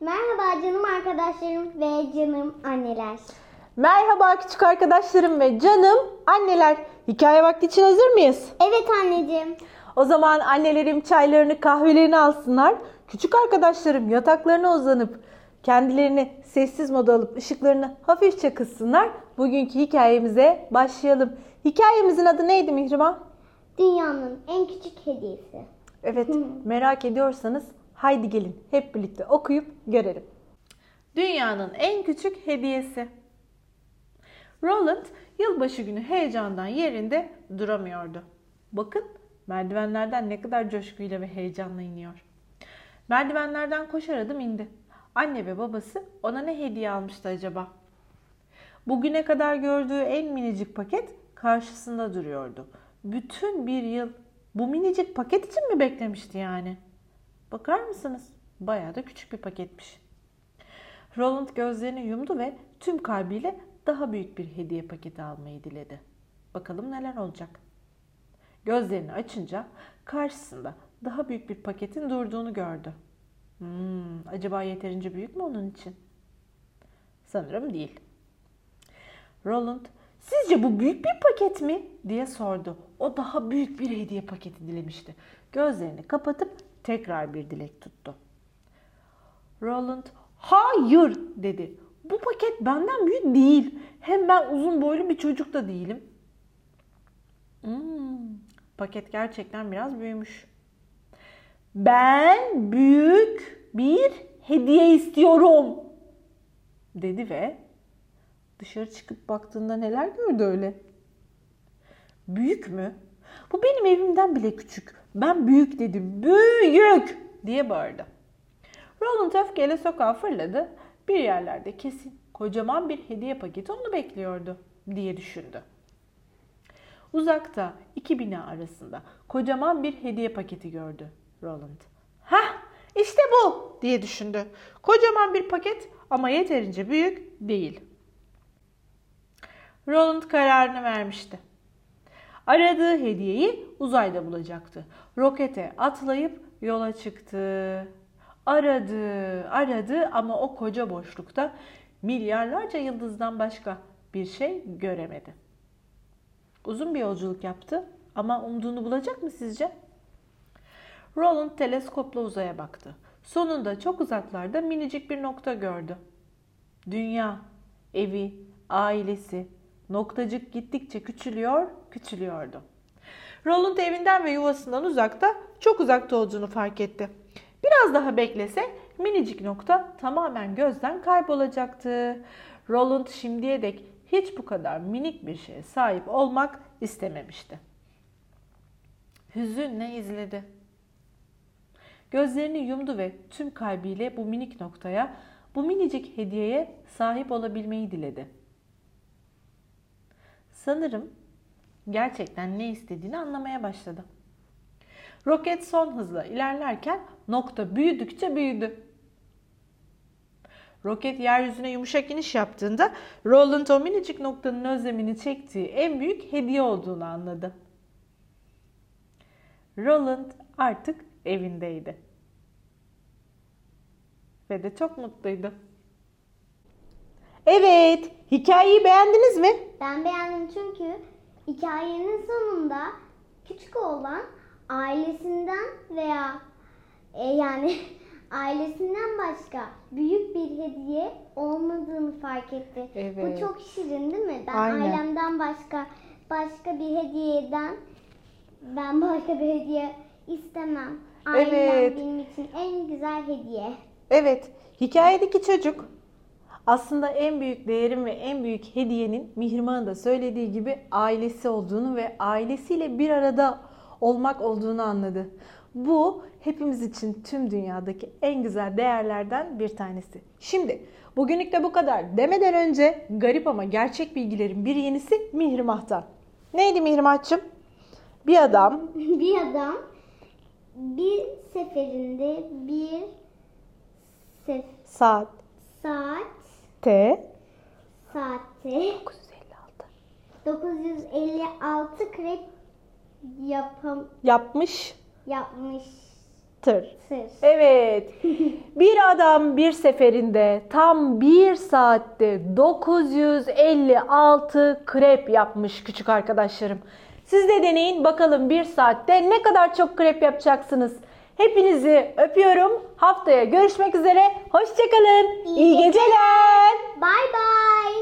Merhaba canım arkadaşlarım ve canım anneler. Merhaba küçük arkadaşlarım ve canım anneler. Hikaye vakti için hazır mıyız? Evet anneciğim. O zaman annelerim çaylarını kahvelerini alsınlar. Küçük arkadaşlarım yataklarına uzanıp kendilerini sessiz moda alıp ışıklarını hafifçe kıssınlar. Bugünkü hikayemize başlayalım. Hikayemizin adı neydi Mihrimah? Dünyanın en küçük hediyesi. Evet merak ediyorsanız haydi gelin hep birlikte okuyup görelim. Dünyanın en küçük hediyesi. Roland yılbaşı günü heyecandan yerinde duramıyordu. Bakın merdivenlerden ne kadar coşkuyla ve heyecanla iniyor. Merdivenlerden koşar adım indi. Anne ve babası ona ne hediye almıştı acaba? Bugüne kadar gördüğü en minicik paket karşısında duruyordu. Bütün bir yıl bu minicik paket için mi beklemişti yani? Bakar mısınız? Bayağı da küçük bir paketmiş. Roland gözlerini yumdu ve tüm kalbiyle daha büyük bir hediye paketi almayı diledi. Bakalım neler olacak. Gözlerini açınca karşısında daha büyük bir paketin durduğunu gördü. Hmm, acaba yeterince büyük mü onun için? Sanırım değil. Roland, sizce bu büyük bir paket mi? diye sordu. O daha büyük bir hediye paketi dilemişti. Gözlerini kapatıp tekrar bir dilek tuttu. Roland, hayır dedi. Bu paket benden büyük değil. Hem ben uzun boylu bir çocuk da değilim. Hmm, paket gerçekten biraz büyümüş. Ben büyük bir hediye istiyorum dedi ve dışarı çıkıp baktığında neler gördü öyle? Büyük mü? Bu benim evimden bile küçük. Ben büyük dedim. Büyük diye bağırdı. Roland öfkeyle sokağa fırladı. Bir yerlerde kesin kocaman bir hediye paketi onu bekliyordu diye düşündü. Uzakta iki bina arasında kocaman bir hediye paketi gördü Roland. Hah işte bu diye düşündü. Kocaman bir paket ama yeterince büyük değil. Roland kararını vermişti. Aradığı hediyeyi uzayda bulacaktı. Rokete atlayıp yola çıktı. Aradı, aradı ama o koca boşlukta milyarlarca yıldızdan başka bir şey göremedi. Uzun bir yolculuk yaptı ama umduğunu bulacak mı sizce? Roland teleskopla uzaya baktı. Sonunda çok uzaklarda minicik bir nokta gördü. Dünya, evi, ailesi, noktacık gittikçe küçülüyor, küçülüyordu. Roland evinden ve yuvasından uzakta, çok uzakta olduğunu fark etti. Biraz daha beklese minicik nokta tamamen gözden kaybolacaktı. Roland şimdiye dek hiç bu kadar minik bir şeye sahip olmak istememişti. Hüzünle izledi. Gözlerini yumdu ve tüm kalbiyle bu minik noktaya, bu minicik hediyeye sahip olabilmeyi diledi. Sanırım gerçekten ne istediğini anlamaya başladı. Roket son hızla ilerlerken nokta büyüdükçe büyüdü. Roket yeryüzüne yumuşak iniş yaptığında Roland o minicik noktanın özlemini çektiği en büyük hediye olduğunu anladı. Roland artık evindeydi. Ve de çok mutluydu. Evet, hikayeyi beğendiniz mi? Ben beğendim çünkü hikayenin sonunda küçük oğlan ailesinden veya e, yani ailesinden başka büyük bir hediye olmadığını fark etti. Evet. Bu çok şirin değil mi? Ben Aynen. ailemden başka başka bir hediyeden ben başka bir hediye istemem. Ailem Evet. benim için en güzel hediye. Evet, hikayedeki çocuk aslında en büyük değerin ve en büyük hediyenin Mihrimah'ın da söylediği gibi ailesi olduğunu ve ailesiyle bir arada olmak olduğunu anladı. Bu hepimiz için tüm dünyadaki en güzel değerlerden bir tanesi. Şimdi bugünlük de bu kadar demeden önce garip ama gerçek bilgilerin bir yenisi Mihrimah'tan. Neydi Mihrimah'cığım? Bir adam bir adam bir seferinde bir sef saat saat T saatte 956 956 krep yapam yapmış yapmış. Tır. Evet. Bir adam bir seferinde tam bir saatte 956 krep yapmış küçük arkadaşlarım. Siz de deneyin bakalım bir saatte ne kadar çok krep yapacaksınız. Hepinizi öpüyorum. Haftaya görüşmek üzere. Hoşçakalın. İyi, İyi geceler. Bay bay.